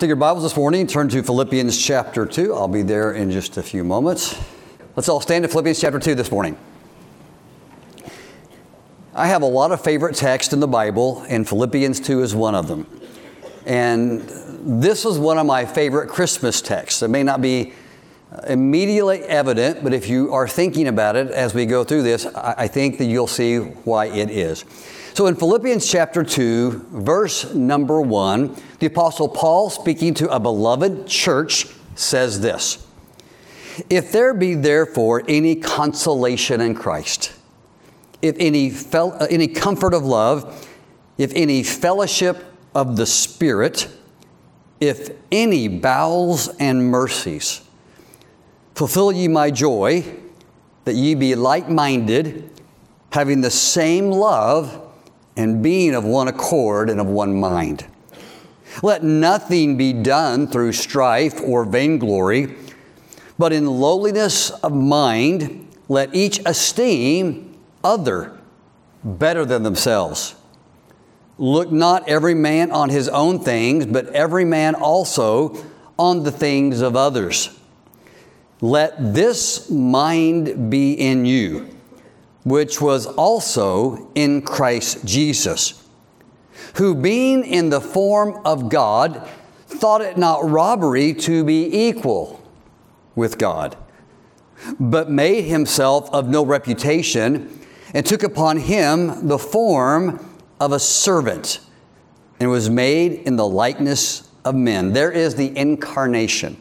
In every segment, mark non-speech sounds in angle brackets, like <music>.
Take your Bibles this morning, turn to Philippians chapter 2. I'll be there in just a few moments. Let's all stand in Philippians chapter 2 this morning. I have a lot of favorite texts in the Bible, and Philippians 2 is one of them. And this is one of my favorite Christmas texts. It may not be immediately evident, but if you are thinking about it as we go through this, I think that you'll see why it is. So in Philippians chapter 2, verse number 1, the Apostle Paul, speaking to a beloved church, says this If there be therefore any consolation in Christ, if any, fel- uh, any comfort of love, if any fellowship of the Spirit, if any bowels and mercies, fulfill ye my joy, that ye be like minded, having the same love and being of one accord and of one mind. Let nothing be done through strife or vainglory, but in lowliness of mind, let each esteem other better than themselves. Look not every man on his own things, but every man also on the things of others. Let this mind be in you which was also in Christ Jesus, who being in the form of God, thought it not robbery to be equal with God, but made himself of no reputation, and took upon him the form of a servant, and was made in the likeness of men. There is the incarnation.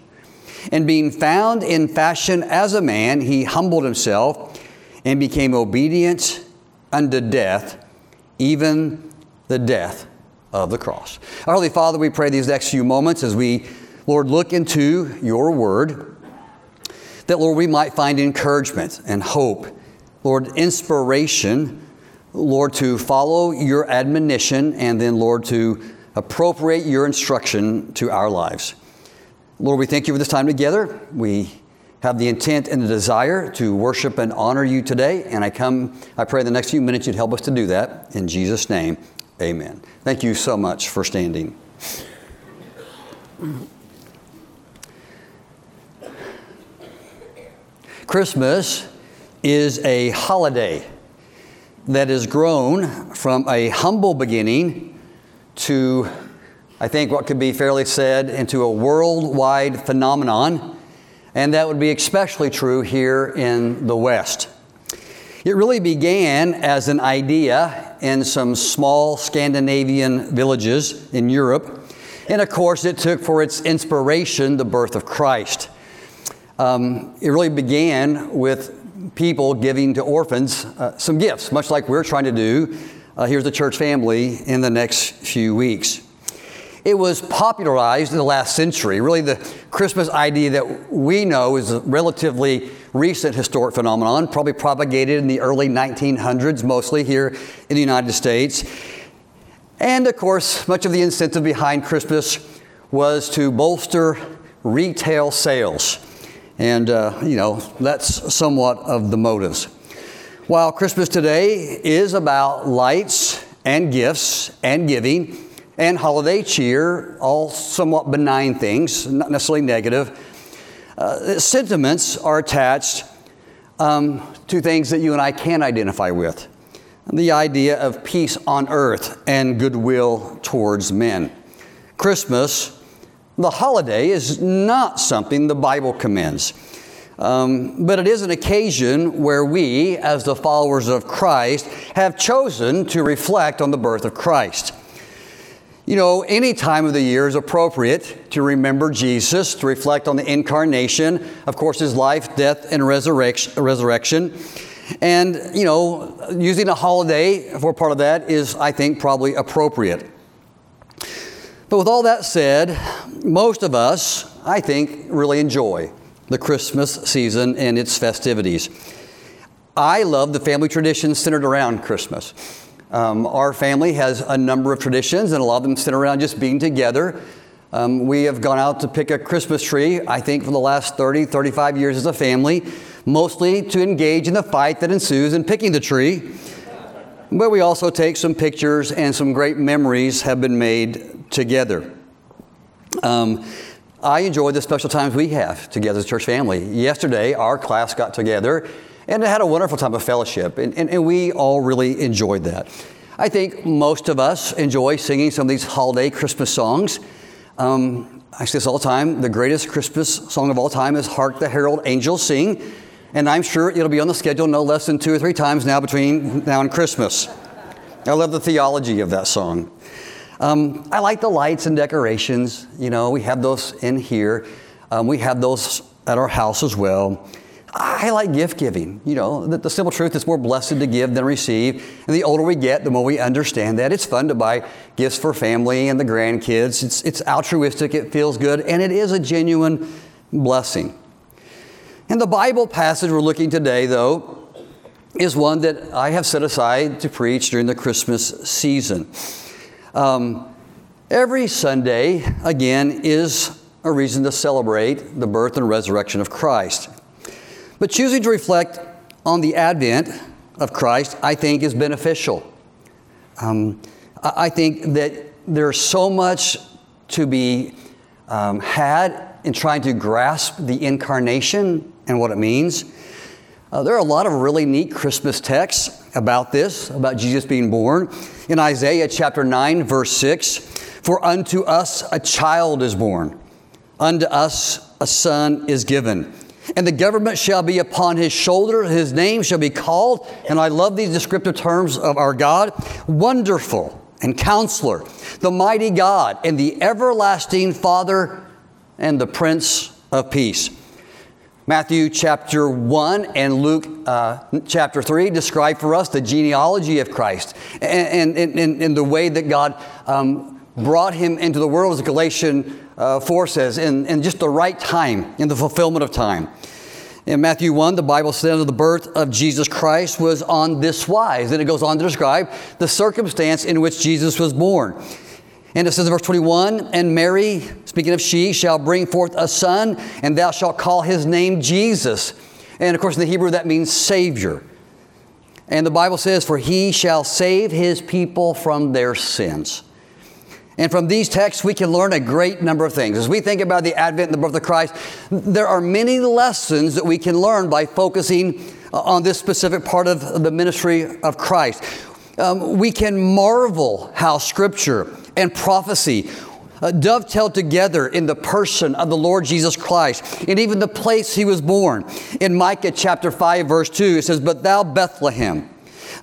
And being found in fashion as a man, he humbled himself and became obedient unto death, even the death of the cross. Our Holy Father, we pray these next few moments as we, Lord, look into your word, that, Lord, we might find encouragement and hope, Lord, inspiration, Lord, to follow your admonition, and then, Lord, to appropriate your instruction to our lives. Lord, we thank you for this time together. We have the intent and the desire to worship and honor you today. And I come, I pray the next few minutes you'd help us to do that. In Jesus' name, amen. Thank you so much for standing. Christmas is a holiday that has grown from a humble beginning to, I think, what could be fairly said, into a worldwide phenomenon and that would be especially true here in the West. It really began as an idea in some small Scandinavian villages in Europe. And of course, it took for its inspiration the birth of Christ. Um, it really began with people giving to orphans uh, some gifts, much like we're trying to do uh, here's the church family in the next few weeks. It was popularized in the last century. Really, the Christmas idea that we know is a relatively recent historic phenomenon, probably propagated in the early 1900s, mostly here in the United States. And of course, much of the incentive behind Christmas was to bolster retail sales. And, uh, you know, that's somewhat of the motives. While Christmas today is about lights and gifts and giving, and holiday cheer, all somewhat benign things, not necessarily negative. Uh, sentiments are attached um, to things that you and I can identify with. The idea of peace on earth and goodwill towards men. Christmas, the holiday, is not something the Bible commends. Um, but it is an occasion where we, as the followers of Christ, have chosen to reflect on the birth of Christ. You know, any time of the year is appropriate to remember Jesus, to reflect on the incarnation, of course, his life, death, and resurrection. And, you know, using a holiday for part of that is, I think, probably appropriate. But with all that said, most of us, I think, really enjoy the Christmas season and its festivities. I love the family traditions centered around Christmas. Um, our family has a number of traditions, and a lot of them sit around just being together. Um, we have gone out to pick a Christmas tree, I think, for the last 30, 35 years as a family, mostly to engage in the fight that ensues in picking the tree. But we also take some pictures, and some great memories have been made together. Um, I enjoy the special times we have together as a church family. Yesterday, our class got together and had a wonderful time of fellowship, and, and, and we all really enjoyed that. I think most of us enjoy singing some of these holiday Christmas songs. Um, I say this all the time the greatest Christmas song of all time is Hark the Herald Angels Sing. And I'm sure it'll be on the schedule no less than two or three times now between now and Christmas. I love the theology of that song. Um, I like the lights and decorations. You know, we have those in here. Um, we have those at our house as well. I like gift giving. You know, the, the, simple truth is more blessed to give than receive. And the older we get, the more we understand that. It's fun to buy gifts for family and the grandkids. It's, it's altruistic, it feels good, and it is a genuine blessing. And the Bible passage we're looking today, though, is one that I have set aside to preach during the Christmas season. Um, every Sunday, again, is a reason to celebrate the birth and resurrection of Christ. But choosing to reflect on the advent of Christ, I think, is beneficial. Um, I think that there's so much to be um, had in trying to grasp the incarnation and what it means. Uh, there are a lot of really neat Christmas texts about this, about Jesus being born. In Isaiah chapter 9, verse 6, For unto us a child is born, unto us a son is given and the government shall be upon his shoulder. His name shall be called, and I love these descriptive terms of our God Wonderful and Counselor, the Mighty God, and the Everlasting Father, and the Prince of Peace. Matthew chapter 1 and Luke uh, chapter 3 describe for us the genealogy of Christ and, and, and, and the way that God um, brought him into the world, as Galatians uh, 4 says, in, in just the right time, in the fulfillment of time. In Matthew 1, the Bible says the birth of Jesus Christ was on this wise. Then it goes on to describe the circumstance in which Jesus was born. And it says in verse 21 And Mary, speaking of she, shall bring forth a son, and thou shalt call his name Jesus. And of course, in the Hebrew, that means Savior. And the Bible says, For he shall save his people from their sins. And from these texts, we can learn a great number of things. As we think about the advent and the birth of Christ, there are many lessons that we can learn by focusing uh, on this specific part of the ministry of Christ. Um, we can marvel how Scripture and prophecy uh, dovetail together in the person of the Lord Jesus Christ and even the place he was born. In Micah chapter 5, verse 2, it says, But thou, Bethlehem,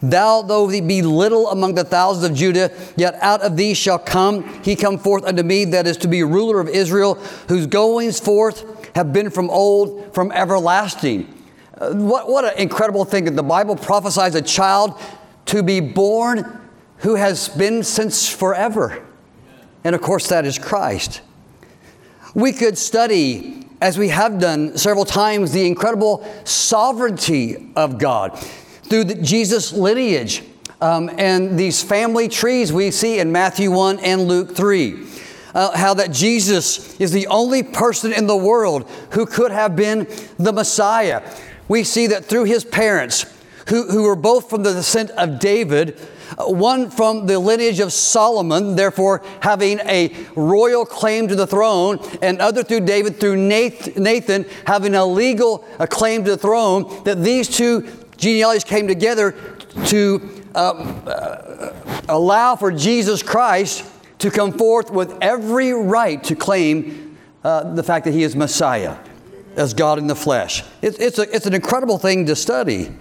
Thou, though thee be little among the thousands of Judah, yet out of thee shall come he come forth unto me that is to be ruler of Israel, whose goings forth have been from old, from everlasting. Uh, what, what an incredible thing that the Bible prophesies a child to be born who has been since forever. And of course, that is Christ. We could study, as we have done several times, the incredible sovereignty of God through the Jesus lineage um, and these family trees we see in Matthew 1 and Luke 3. Uh, how that Jesus is the only person in the world who could have been the Messiah. We see that through his parents, who, who were both from the descent of David, uh, one from the lineage of Solomon, therefore having a royal claim to the throne, and other through David, through Nathan, having a legal claim to the throne, that these two genealogies came together to uh, uh, allow for Jesus Christ to come forth with every right to claim uh, the fact that he is Messiah as God in the flesh. It's, it's, a, it's an incredible thing to study.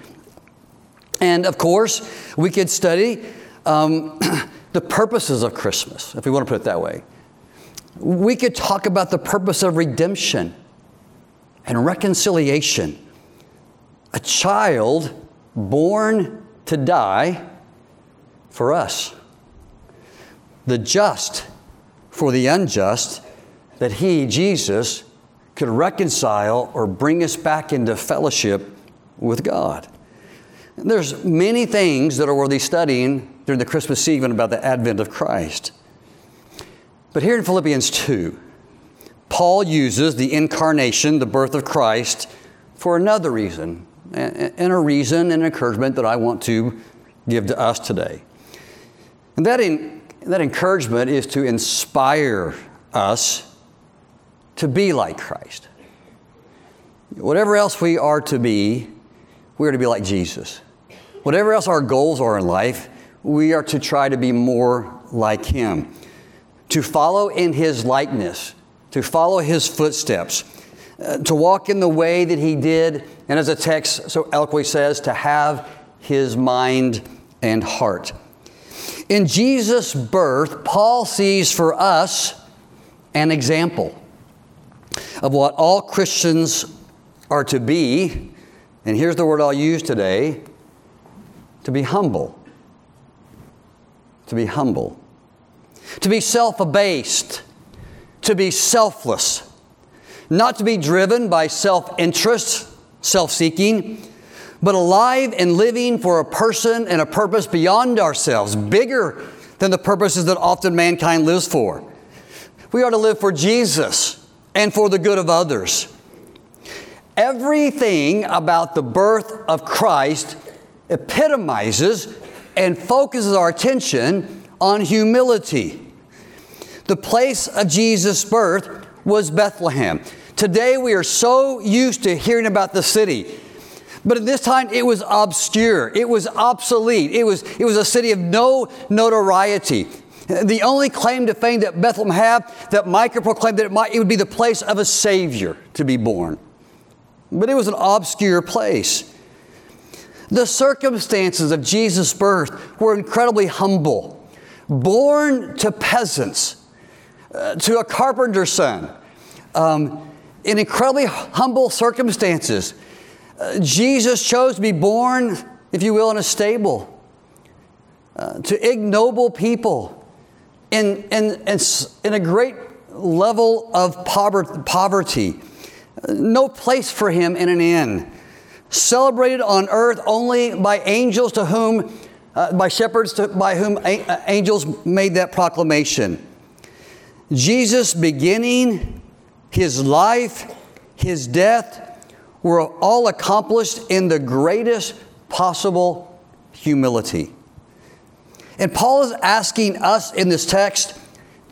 And of course, we could study um, <clears throat> the purposes of Christmas, if we want to put it that way. We could talk about the purpose of redemption and reconciliation a child born to die for us. The just for the unjust, that he, Jesus, could reconcile or bring us back into fellowship with God. And there's many things that are worthy studying during the Christmas season about the advent of Christ. But here in Philippians 2, Paul uses the incarnation, the birth of Christ, for another reason and a reason and encouragement that I want to give to us today. And that, in, that encouragement is to inspire us to be like Christ. Whatever else we are to be, we are to be like Jesus. Whatever else our goals are in life, we are to try to be more like Him, to follow in His likeness, to follow His footsteps, uh, to walk in the way that He did, and as the text so eloquently says, to have His mind and heart. In Jesus' birth, Paul sees for us an example of what all Christians are to be. And here's the word I'll use today to be humble. To be humble. To be self abased. To be selfless. Not to be driven by self interest, self seeking but alive and living for a person and a purpose beyond ourselves, bigger than the purposes that often mankind lives for. We are to live for Jesus and for the good of others. Everything about the birth of Christ epitomizes and focuses our attention on humility. The place of Jesus' birth was Bethlehem. Today we are so used to hearing about the city but at this time, it was obscure. It was obsolete. It was, it was a city of no notoriety. The only claim to fame that Bethlehem had, that Micah proclaimed that it, might, it would be the place of a Savior to be born. But it was an obscure place. The circumstances of Jesus' birth were incredibly humble. Born to peasants, uh, to a carpenter's son, um, in incredibly humble circumstances. Uh, Jesus chose to be born, if you will, in a stable, uh, to ignoble people, in, in, in, in a great level of poverty. No place for him in an inn. Celebrated on earth only by angels to whom, uh, by shepherds to, by whom a- uh, angels made that proclamation. Jesus beginning his life, his death, were all accomplished in the greatest possible humility. And Paul is asking us in this text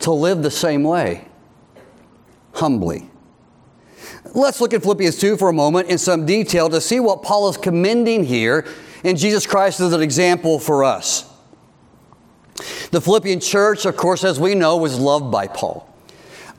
to live the same way humbly. Let's look at Philippians 2 for a moment in some detail to see what Paul is commending here in Jesus Christ as an example for us. The Philippian church, of course, as we know, was loved by Paul.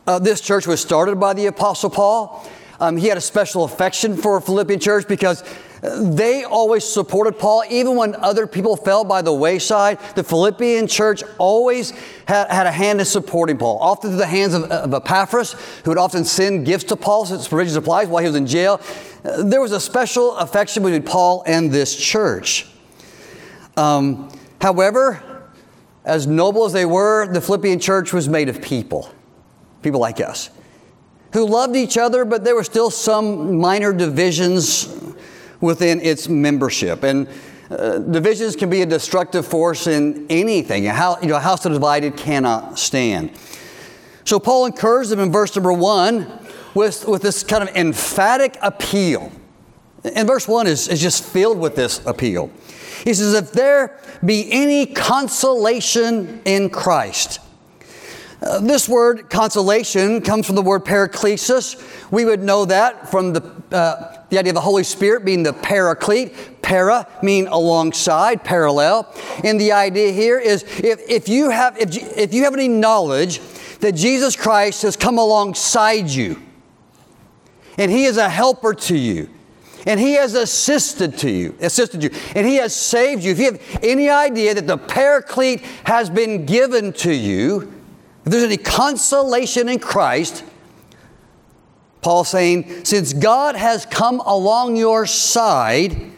Uh, this church was started by the Apostle Paul. Um, he had a special affection for Philippian church because they always supported Paul, even when other people fell by the wayside. The Philippian church always had, had a hand in supporting Paul, often through the hands of, of, Epaphras, who would often send gifts to Paul since provision supplies while he was in jail. there was a special affection between Paul and this church. Um, however, as noble as they were, the Philippian church was made of people, people like us who loved each other, but there were still some minor divisions within its membership. And uh, divisions can be a destructive force in anything. A house, you know, house divided cannot stand. So Paul encouraged them in verse number one with, with this kind of emphatic appeal. And verse one is, is just filled with this appeal. He says, If there be any consolation in Christ, uh, this word consolation comes from the word paraklesis. We would know that from the, uh, the idea of the Holy Spirit being the paraclete. Para mean alongside, parallel. And the idea here is if, if, you have, if, if you have any knowledge that Jesus Christ has come alongside you, and He is a helper to you, and He has assisted to you, assisted you, and He has saved you. If you have any idea that the Paraclete has been given to you, if there's any consolation in Christ, Paul's saying, since God has come along your side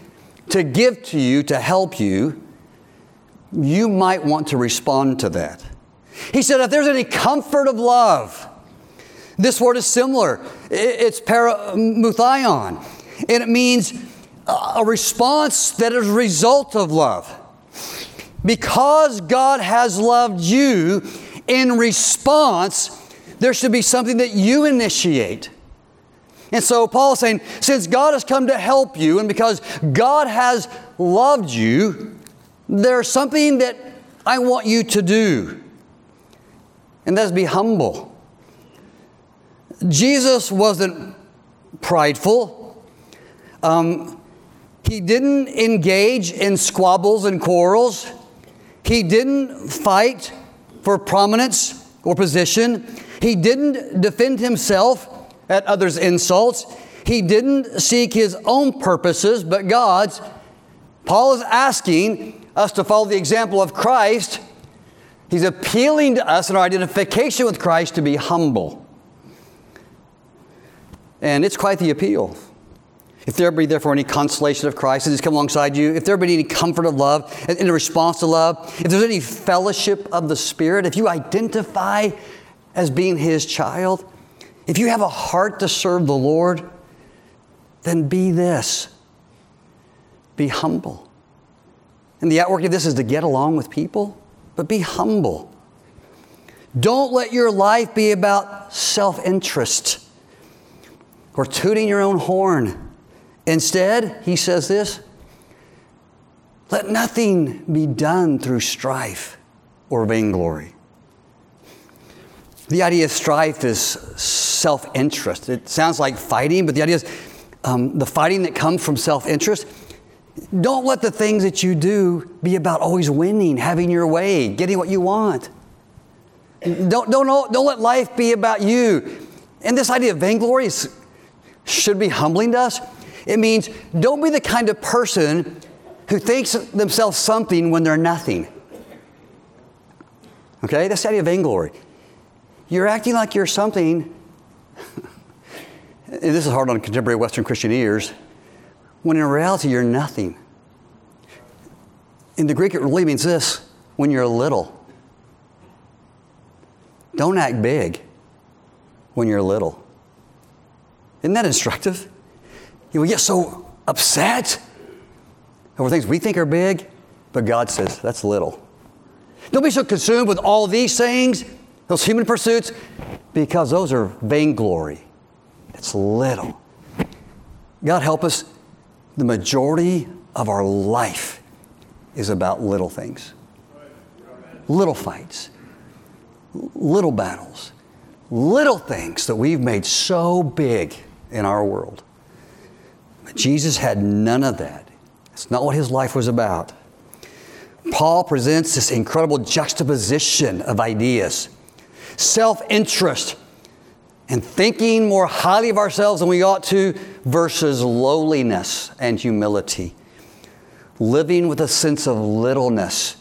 to give to you, to help you, you might want to respond to that. He said, if there's any comfort of love, this word is similar. It's paramuthion, and it means a response that is a result of love. Because God has loved you, in response, there should be something that you initiate. And so Paul is saying, since God has come to help you, and because God has loved you, there's something that I want you to do. And that's be humble. Jesus wasn't prideful. Um, he didn't engage in squabbles and quarrels. He didn't fight for prominence or position. He didn't defend himself at others' insults. He didn't seek his own purposes, but God's. Paul is asking us to follow the example of Christ. He's appealing to us in our identification with Christ to be humble. And it's quite the appeal. If there be therefore any consolation of Christ that has come alongside you, if there be any comfort of love in response to love, if there's any fellowship of the Spirit, if you identify as being His child, if you have a heart to serve the Lord, then be this be humble. And the outworking of this is to get along with people, but be humble. Don't let your life be about self interest or tooting your own horn. Instead, he says this let nothing be done through strife or vainglory. The idea of strife is self interest. It sounds like fighting, but the idea is um, the fighting that comes from self interest. Don't let the things that you do be about always winning, having your way, getting what you want. Don't, don't, don't let life be about you. And this idea of vainglory should be humbling to us. It means don't be the kind of person who thinks themselves something when they're nothing. Okay? That's the idea of vainglory. You're acting like you're something, <laughs> and this is hard on contemporary Western Christian ears, when in reality you're nothing. In the Greek, it really means this when you're little. Don't act big when you're little. Isn't that instructive? We get so upset over things we think are big, but God says that's little. Don't be so consumed with all these things, those human pursuits, because those are vainglory. It's little. God help us, the majority of our life is about little things, little fights, little battles, little things that we've made so big in our world. Jesus had none of that. It's not what his life was about. Paul presents this incredible juxtaposition of ideas self interest and thinking more highly of ourselves than we ought to versus lowliness and humility. Living with a sense of littleness,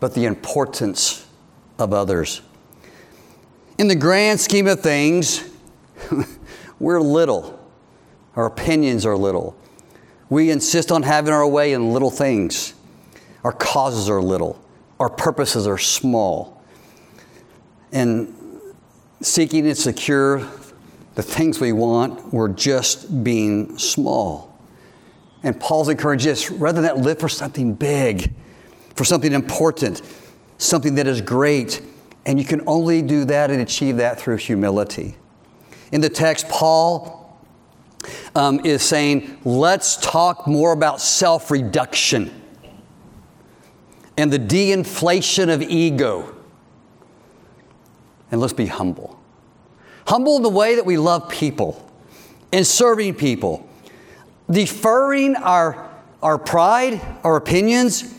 but the importance of others. In the grand scheme of things, <laughs> we're little. Our opinions are little. We insist on having our way in little things. Our causes are little. Our purposes are small. And seeking to secure the things we want, we're just being small. And Paul's encouraging us rather than that, live for something big, for something important, something that is great. And you can only do that and achieve that through humility. In the text, Paul um, is saying, let's talk more about self reduction and the de inflation of ego. And let's be humble. Humble in the way that we love people and serving people, deferring our, our pride, our opinions.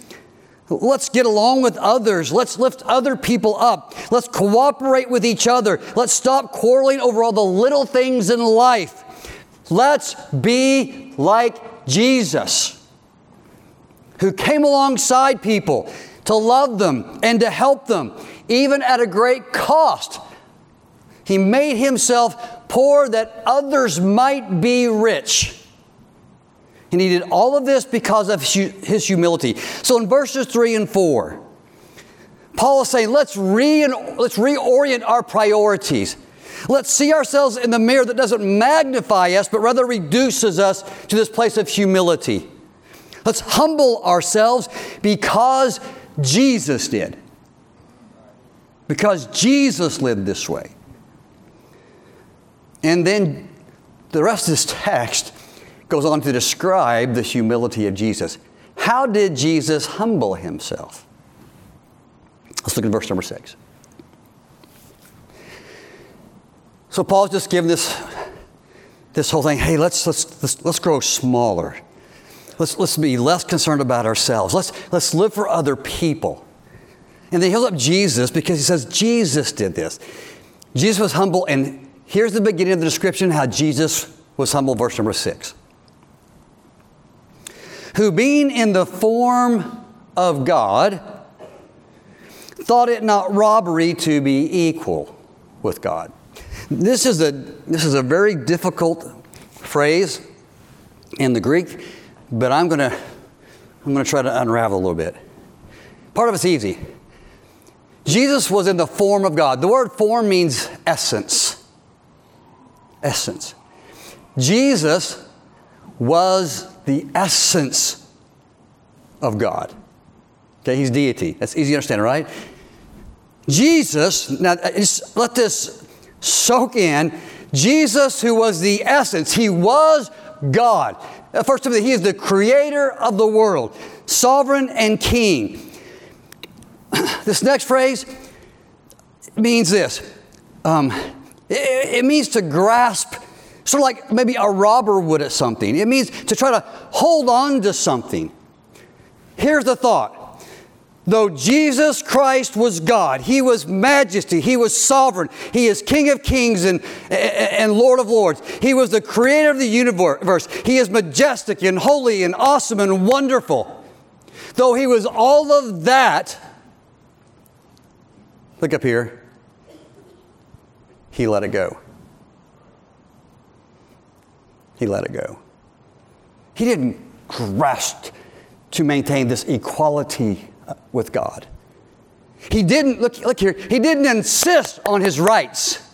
Let's get along with others. Let's lift other people up. Let's cooperate with each other. Let's stop quarreling over all the little things in life. Let's be like Jesus, who came alongside people to love them and to help them, even at a great cost. He made himself poor that others might be rich. And he did all of this because of his humility. So in verses 3 and 4, Paul is saying, let's, re- let's reorient our priorities. Let's see ourselves in the mirror that doesn't magnify us, but rather reduces us to this place of humility. Let's humble ourselves because Jesus did. Because Jesus lived this way. And then the rest of this text goes on to describe the humility of Jesus. How did Jesus humble himself? Let's look at verse number six. So Paul's just giving this, this whole thing, hey, let's, let's, let's, let's grow smaller. Let's, let's be less concerned about ourselves. Let's, let's live for other people. And then he holds up Jesus because he says, Jesus did this. Jesus was humble, and here's the beginning of the description how Jesus was humble, verse number six. Who being in the form of God, thought it not robbery to be equal with God. This is a, this is a very difficult phrase in the Greek, but I'm going to I'm going to try to unravel a little bit. Part of it's easy. Jesus was in the form of God. The word form means essence. Essence. Jesus was the essence of God. Okay, he's deity. That's easy to understand, right? Jesus, now uh, let this soak in. Jesus, who was the essence, he was God. Uh, first of all, he is the creator of the world, sovereign and king. <clears throat> This next phrase means this um, it, it means to grasp, sort of like maybe a robber would at something. It means to try to hold on to something. Here's the thought Though Jesus Christ was God, He was majesty, He was sovereign, He is King of kings and, and Lord of lords. He was the creator of the universe. He is majestic and holy and awesome and wonderful. Though He was all of that, look up here, He let it go. He let it go. He didn't grasp to maintain this equality with God. He didn't, look, look here, he didn't insist on his rights.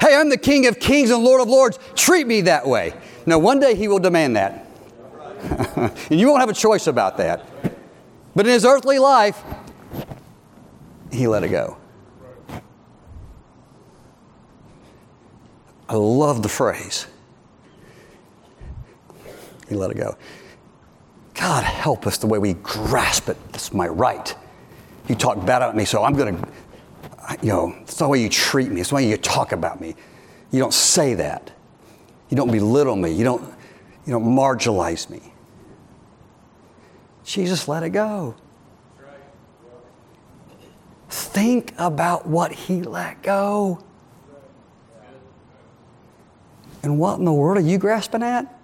Hey, I'm the King of Kings and Lord of Lords. Treat me that way. Now, one day he will demand that. <laughs> and you won't have a choice about that. But in his earthly life, he let it go. I love the phrase. He let it go. God help us the way we grasp it. That's my right. You talk bad about me, so I'm going to, you know, it's the way you treat me. It's the way you talk about me. You don't say that. You don't belittle me. You don't, you don't marginalize me. Jesus let it go. Think about what he let go. And what in the world are you grasping at?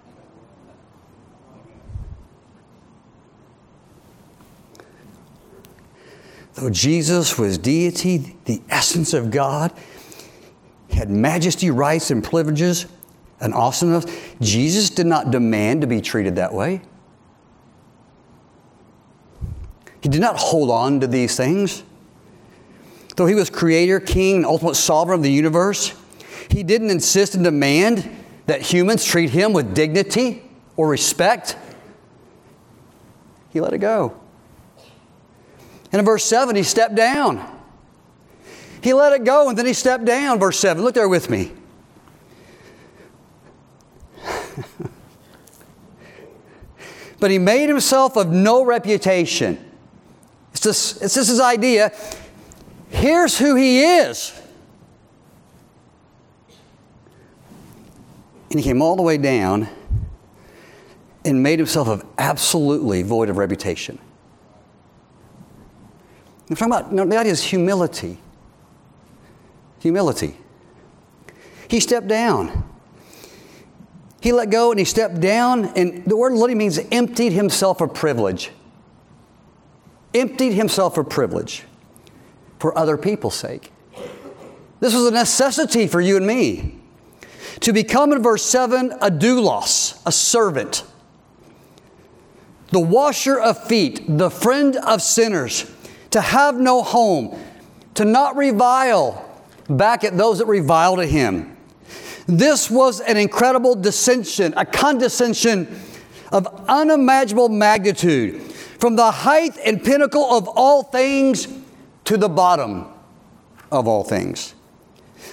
Though Jesus was deity, the essence of God, had majesty, rights, and privileges, and awesomeness, Jesus did not demand to be treated that way. He did not hold on to these things. Though he was creator, king, and ultimate sovereign of the universe, he didn't insist and demand that humans treat him with dignity or respect. He let it go. And in verse 7, he stepped down. He let it go and then he stepped down, verse 7. Look there with me. <laughs> but he made himself of no reputation. It's this, it's idea. Here's who he is. And he came all the way down and made himself of absolutely void of reputation. I'm talking about, you know, the idea is humility. Humility. He stepped down. He let go and he stepped down, and the word literally means emptied himself of privilege. Emptied himself of privilege for other people's sake. This was a necessity for you and me. To become, in verse 7, a doulos, a servant, the washer of feet, the friend of sinners to have no home, to not revile back at those that reviled at him. This was an incredible dissension, a condescension of unimaginable magnitude, from the height and pinnacle of all things to the bottom of all things.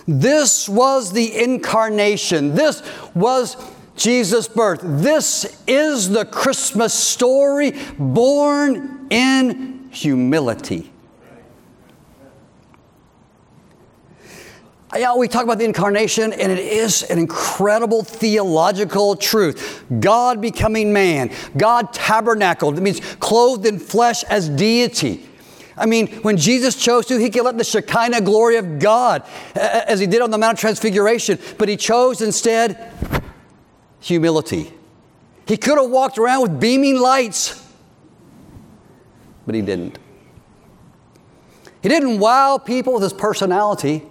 This was the incarnation. This was Jesus' birth. This is the Christmas story born in humility. Uh, yeah, we talk about the incarnation, and it is an incredible theological truth. God becoming man, God tabernacled. It means clothed in flesh as deity. I mean, when Jesus chose to, he could let the Shekinah glory of God, as he did on the Mount of Transfiguration, but he chose instead humility. He could have walked around with beaming lights, but he didn't. He didn't wow people with his personality.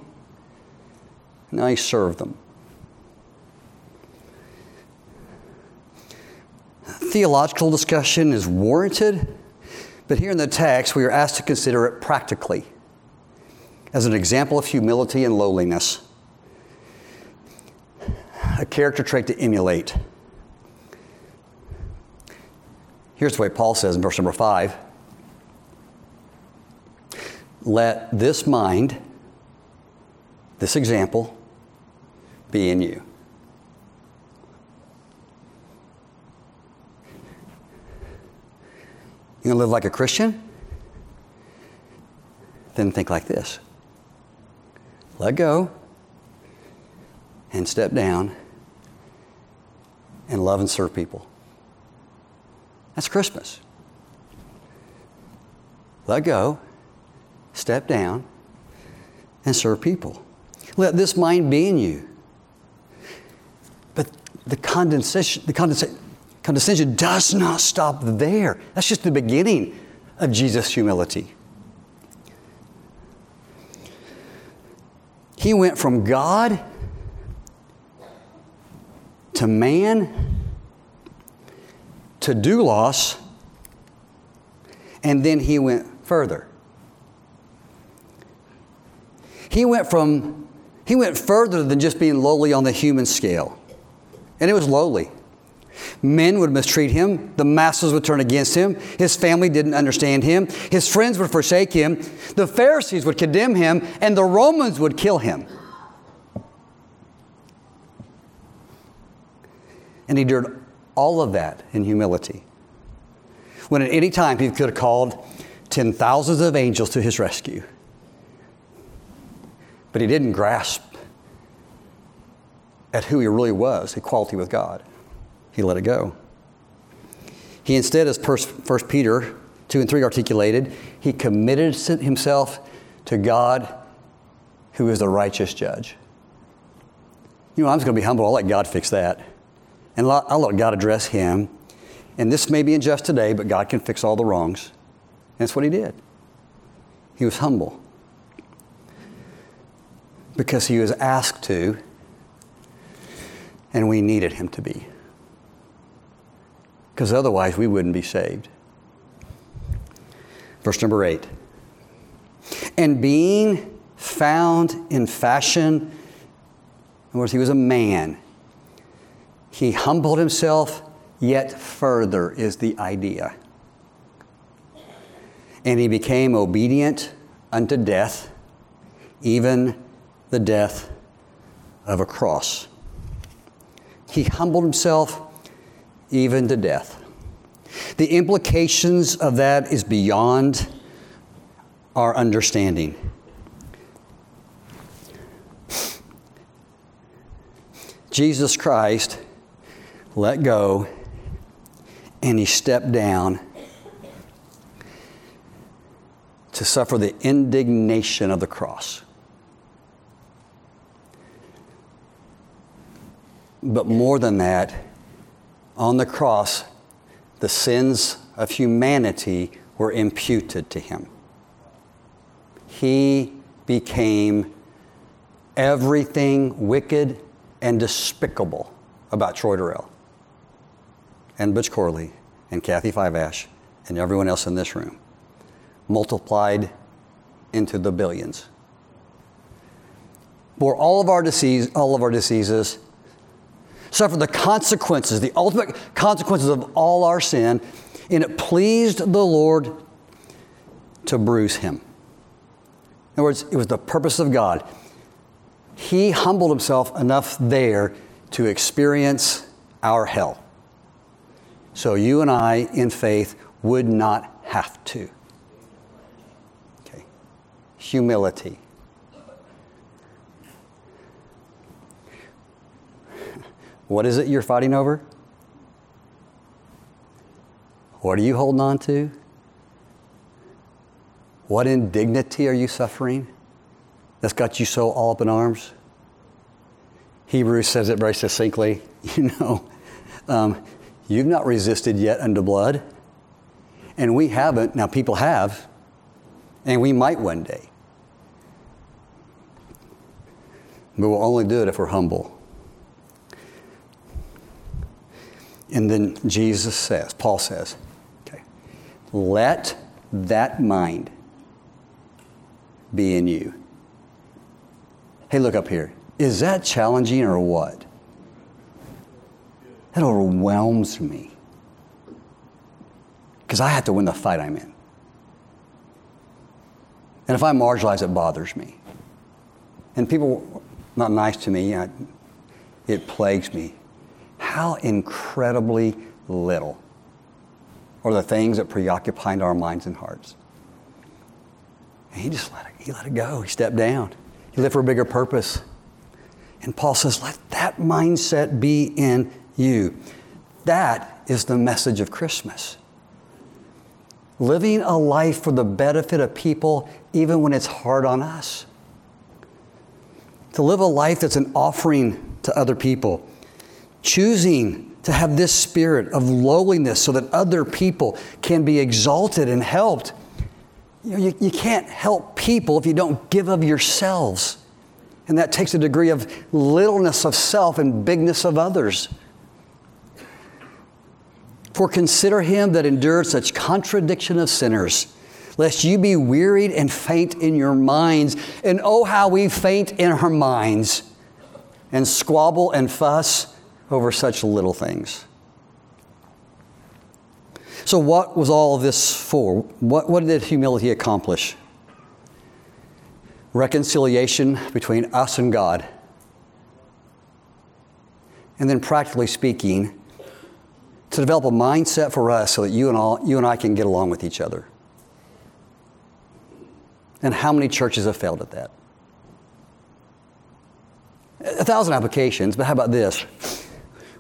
Now he served them. Theological discussion is warranted, but here in the text, we are asked to consider it practically as an example of humility and lowliness, a character trait to emulate. Here's the way Paul says in verse number five Let this mind, this example, be in you. You to live like a Christian? Then think like this let go and step down and love and serve people. That's Christmas. Let go, step down, and serve people. Let this mind be in you But the condensation, the condensation, condescension does not stop there. That's just the beginning of Jesus' humility. He went from God to man to doulos, and then he went further. He went from he went further than just being lowly on the human scale and it was lowly. Men would mistreat him. The masses would turn against him. His family didn't understand him. His friends would forsake him. The Pharisees would condemn him, and the Romans would kill him. And he endured all of that in humility. When at any time he could have called ten thousands of angels to his rescue. But he didn't grasp at who he really was, equality with God. He let it go. He instead, as 1 Peter 2 and 3 articulated, he committed himself to God who is the righteous judge. You know, I'm just going to be humble. I'll let God fix that. And I'll let God address him. And this may be unjust today, but God can fix all the wrongs. And that's what he did. He was humble because he was asked to and we needed him to be. Because otherwise, we wouldn't be saved. Verse number eight. And being found in fashion, in other words, he was a man, he humbled himself yet further, is the idea. And he became obedient unto death, even the death of a cross. He humbled himself even to death. The implications of that is beyond our understanding. Jesus Christ let go and he stepped down to suffer the indignation of the cross. But more than that, on the cross, the sins of humanity were imputed to him. He became everything wicked and despicable about Troy Durrell and Butch Corley and Kathy Five and everyone else in this room, multiplied into the billions. For all of our disease, all of our diseases, suffered the consequences, the ultimate consequences of all our sin, and it pleased the Lord to bruise him. In other words, it was the purpose of God. He humbled himself enough there to experience our hell. So you and I, in faith, would not have to. Okay. Humility. What is it you're fighting over? What are you holding on to? What indignity are you suffering that's got you so all up in arms? Hebrews says it very succinctly. <laughs> You know, um, you've not resisted yet unto blood, and we haven't. Now, people have, and we might one day. But we'll only do it if we're humble. And then Jesus says, Paul says, okay, let that mind be in you. Hey, look up here. Is that challenging or what? That overwhelms me. Because I have to win the fight I'm in. And if I'm marginalized, it bothers me. And people not nice to me, it plagues me how incredibly little are the things that preoccupy our minds and hearts. And he just let it, he let it go. He stepped down. He lived for a bigger purpose. And Paul says, let that mindset be in you. That is the message of Christmas. Living a life for the benefit of people, even when it's hard on us. To live a life that's an offering to other people choosing to have this spirit of lowliness so that other people can be exalted and helped. You, know, you, you can't help people if you don't give of yourselves. And that takes a degree of littleness of self and bigness of others. For consider him that endured such contradiction of sinners, lest you be wearied and faint in your minds. And oh, how we faint in our minds and squabble and fuss over such little things. So, what was all this for? What, what did humility accomplish? Reconciliation between us and God. And then, practically speaking, to develop a mindset for us so that you and, all, you and I can get along with each other. And how many churches have failed at that? A thousand applications, but how about this?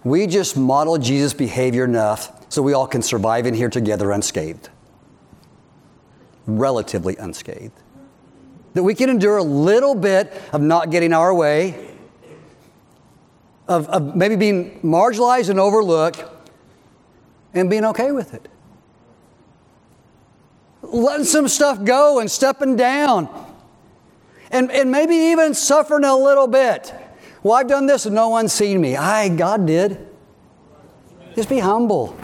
We just model Jesus' behavior enough so we all can survive in here together unscathed. Relatively unscathed. That we can endure a little bit of not getting our way, of, of maybe being marginalized and overlooked, and being okay with it. Letting some stuff go and stepping down. And, and maybe even suffering a little bit. Well, I've done this and no one's seen me. I, God did. Just be humble.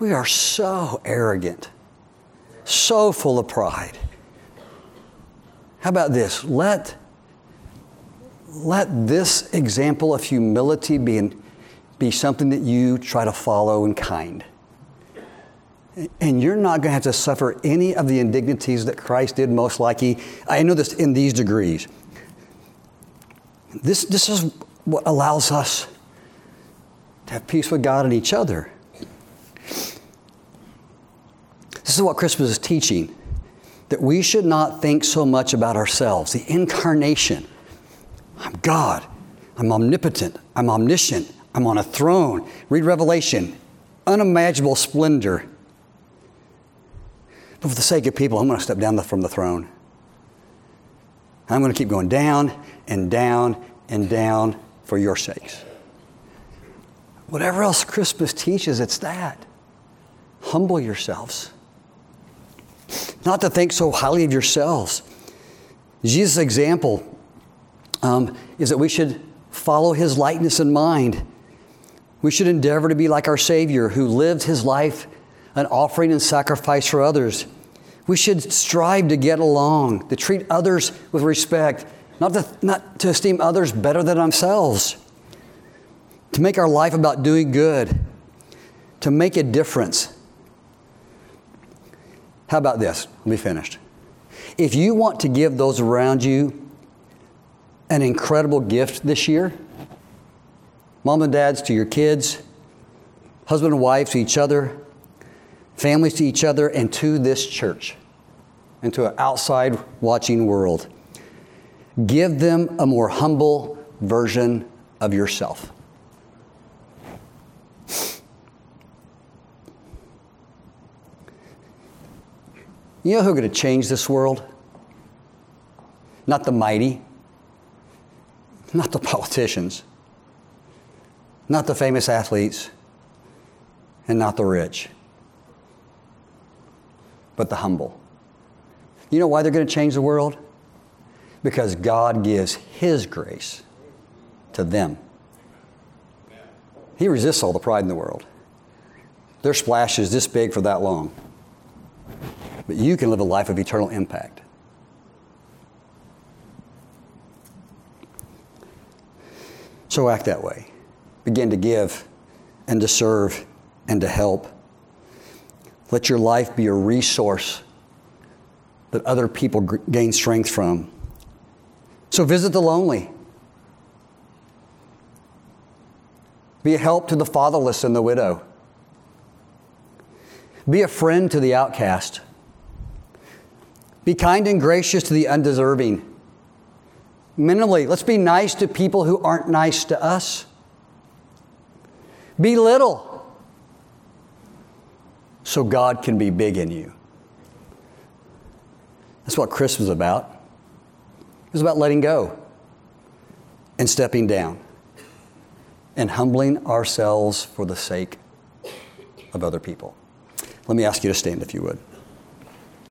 We are so arrogant, so full of pride. How about this? Let, let this example of humility be, in, be something that you try to follow in kind. And you're not going to have to suffer any of the indignities that Christ did, most likely. I know this in these degrees. This, this is what allows us to have peace with God and each other. This is what Christmas is teaching that we should not think so much about ourselves. The incarnation. I'm God. I'm omnipotent. I'm omniscient. I'm on a throne. Read Revelation. Unimaginable splendor. But for the sake of people, I'm going to step down from the throne. I'm going to keep going down and down and down for your sakes. Whatever else Christmas teaches, it's that. Humble yourselves. Not to think so highly of yourselves. Jesus' example um, is that we should follow his likeness in mind. We should endeavor to be like our Savior who lived his life an offering and sacrifice for others. We should strive to get along, to treat others with respect, not to, not to esteem others better than ourselves, to make our life about doing good, to make a difference. How about this? Let me finish. If you want to give those around you an incredible gift this year, mom and dads to your kids, husband and wife to each other, families to each other, and to this church, and to an outside watching world. Give them a more humble version of yourself. You know who's going to change this world? Not the mighty, not the <laughs> politicians, not the famous athletes, and not the rich, but the humble. You know why they're going to change the world? Because God gives His grace to them. He resists all the pride in the world. Their splash is this big for that long. But you can live a life of eternal impact. So act that way. Begin to give and to serve and to help. Let your life be a resource that other people gain strength from. So visit the lonely. Be a help to the fatherless and the widow. Be a friend to the outcast. Be kind and gracious to the undeserving. Minimally, let's be nice to people who aren't nice to us. Be little so God can be big in you. That's what Christmas is about. It's about letting go and stepping down and humbling ourselves for the sake of other people. Let me ask you to stand if you would.